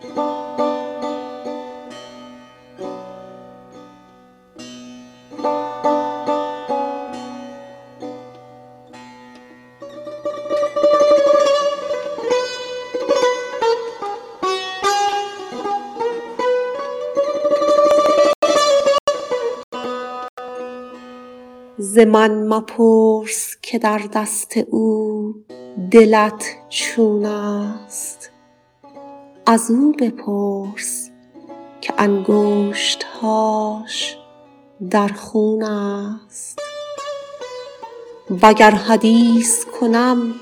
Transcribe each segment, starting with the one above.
ز من مپرس که در دست او دلت چون است. از او بپرس که انگشت هاش در خون است. وگر حدیث کنم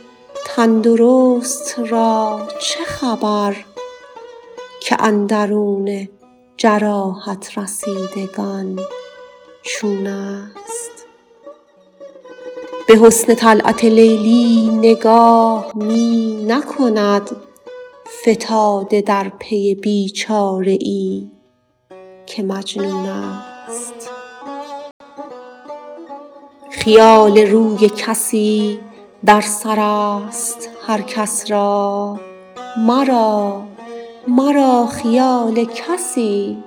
تندرست را چه خبر که اندرون جراحت رسیدگان چون است؟ به حسن طلعت لیلی نگاه می نکند فتاده در پی بیچاره ای که مجنون است. خیال روی کسی در سر است هر کس را. مرا مرا خیال کسی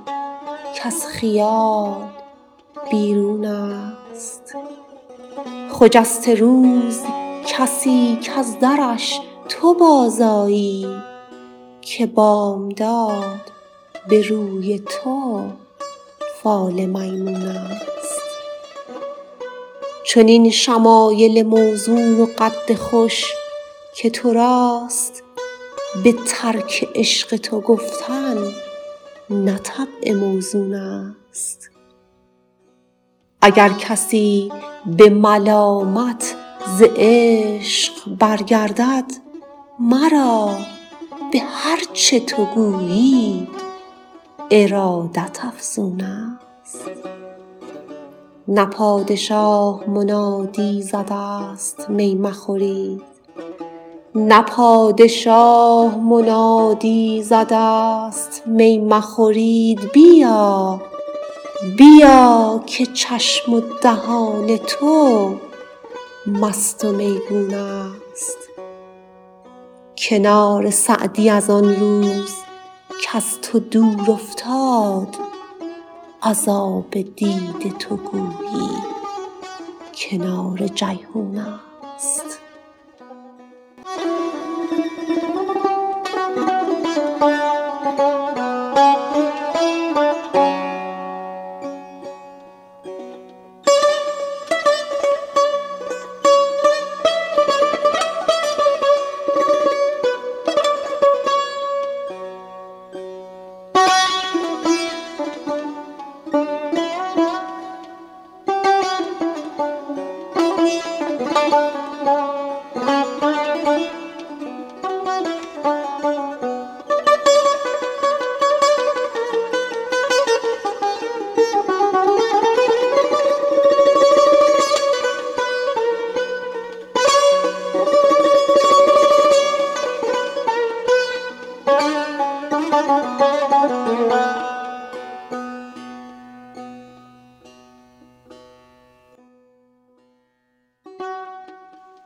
کز خیال بیرون است. خجسته روز کسی کز درش تو بازآیی که بامداد به روی تو فال میمون است. چنین شمایل موزون و قد خوش که تو راست به ترک عشق تو گفتن نه طبع موزون است. اگر کسی به ملامت ز عشق برگردد مرا به هر چه تو گویی ارادت افزون است. نه پادشاه منادی زده ست می مخورید نه پادشاه منادی زده ست می مخورید. بیا بیا که چشم و دهان تو مست و میگون است. کنار سعدی از آن روز کز تو دور افتاد عذاب دید تو گویی کنار جیحون است.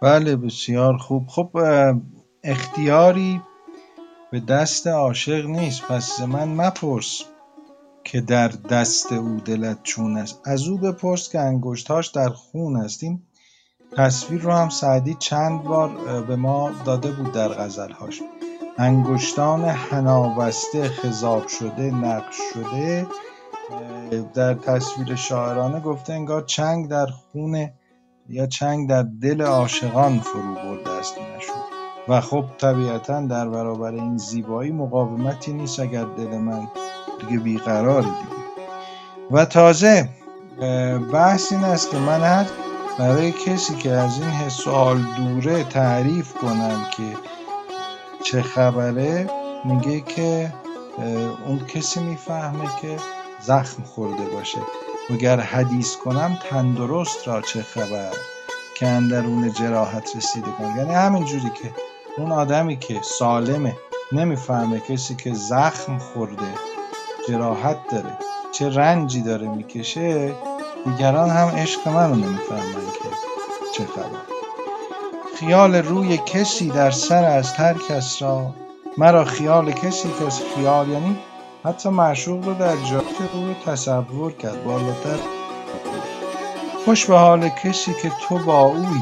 بله بسیار خوب. خب اختیاری به دست عاشق نیست. پس من مپرس که در دست او دلت چون است. از او بپرس که انگشتهاش در خون است. این تصویر رو هم سعدی چند بار به ما داده بود در غزلهاش. انگشتان حنا بسته خضاب شده نقش شده. در تصویر شاعرانه گفته انگار چنگ در خون یا چنگ در دل عاشقان فرو برده است معشوق و خب طبیعتا در برابر این زیبایی مقاومتی نیست اگر دل من دیگه بیقراره دیگه. و تازه بحث این است که من هر برای کسی که از این حس و حال دوره تعریف کنم که چه خبره میگه که اون کسی می‌فهمه که زخم خورده باشه. وگر حدیث کنم تندرست را چه خبر؟ که اندرون جراحت رسیدگان یعنی همین جوری که اون آدمی که سالمه نمی‌فهمه کسی که زخم خورده جراحت داره چه رنجی داره می‌کشه دیگران هم عشق من رو نمی‌فهمن که چه خبر. خیال روی کسی در سر از هر کس را. مرا خیال کسی که از خیال یعنی حتی معشوق رو در جایی که او تصور کرد بالاتر. خوش به حال کسی که تو با اوی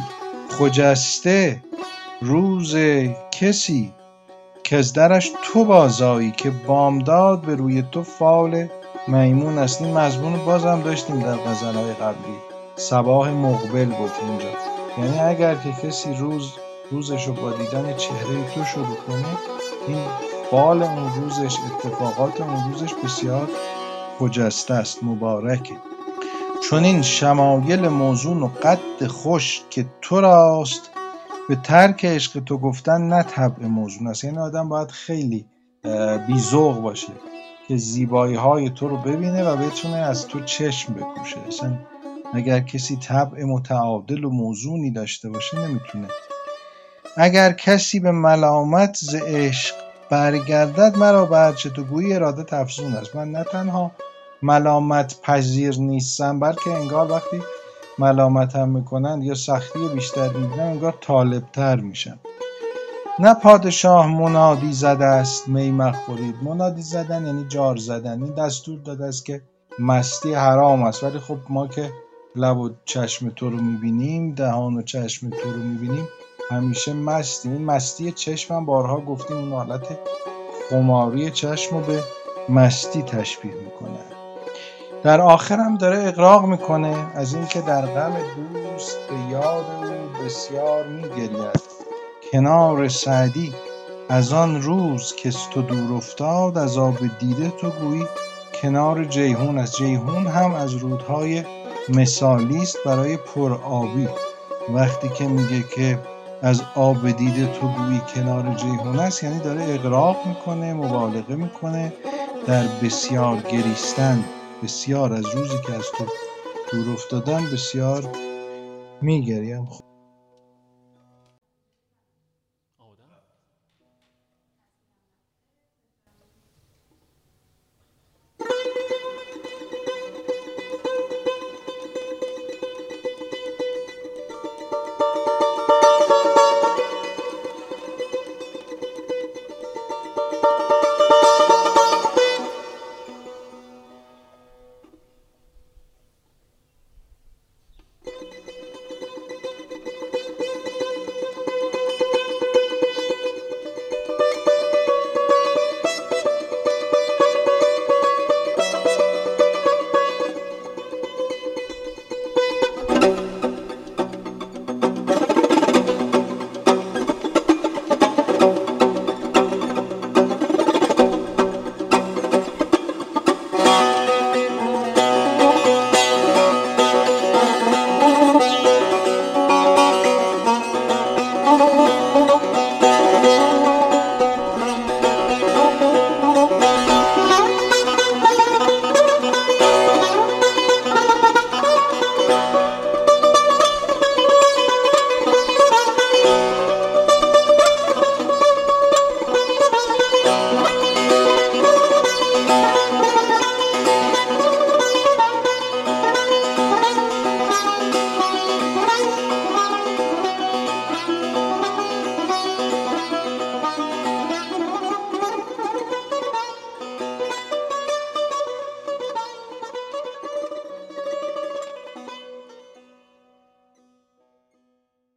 خجسته روز کسی که از درش تو بازایی که بامداد به روی تو فال میمون است. این مضمون بازم داشتیم در غزلهای قبلی. صباح مقبل گفت اونجا یعنی اگر که کسی روز روزش رو با دیدن چهره تو شروع کنه این فال اون روزش اتفاقات اون روزش بسیار خجسته است مبارکه. چون این شمایل موزون و قد خوش که تو راست به ترک عشق تو گفتن نه طبع موزون است. یعنی آدم باید خیلی بیزوق باشه که زیبایی های تو رو ببینه و بتونه از تو چشم بکوشه. اصلا اگر کسی طبع متعادل و موزونی داشته باشه نمی‌تونه. اگر کسی به ملامت ز عشق برگردد مرا به تو گویی اراده افزون است. من نه تنها ملامت پذیر نیستم بلکه انگار وقتی ملامتم می‌کنن یا سختی بیشتر می‌بینم انگار طالبتر میشم. نه پادشاه منادی زده است می مخورید. منادی زدن یعنی جار زدن. این دستور داده است که مستی حرام است. ولی خب ما که لب و چشم تو رو می‌بینیم دهان و چشم تو رو می‌بینیم همیشه مستیم این مستی چشم هم بارها گفتیم اون حالت خماری چشم رو به مستی تشبیه می‌کنه. در آخر هم داره اقراق می‌کنه از اینکه در غم دوست به یاد او بسیار میگرید. کنار سعدی از آن روز که تو دور افتاد از آب دیده تو گویی کنار جیهون است جیهون هم از رودهای مثالی است برای پرآبی. وقتی که میگه که از آب دیده تو گویی کنار جیهون است. یعنی داره اقراق می‌کنه مبالغه می‌کنه در بسیار گریستن. بسیار از روزی که از تو دور افتادم بسیار میگریم.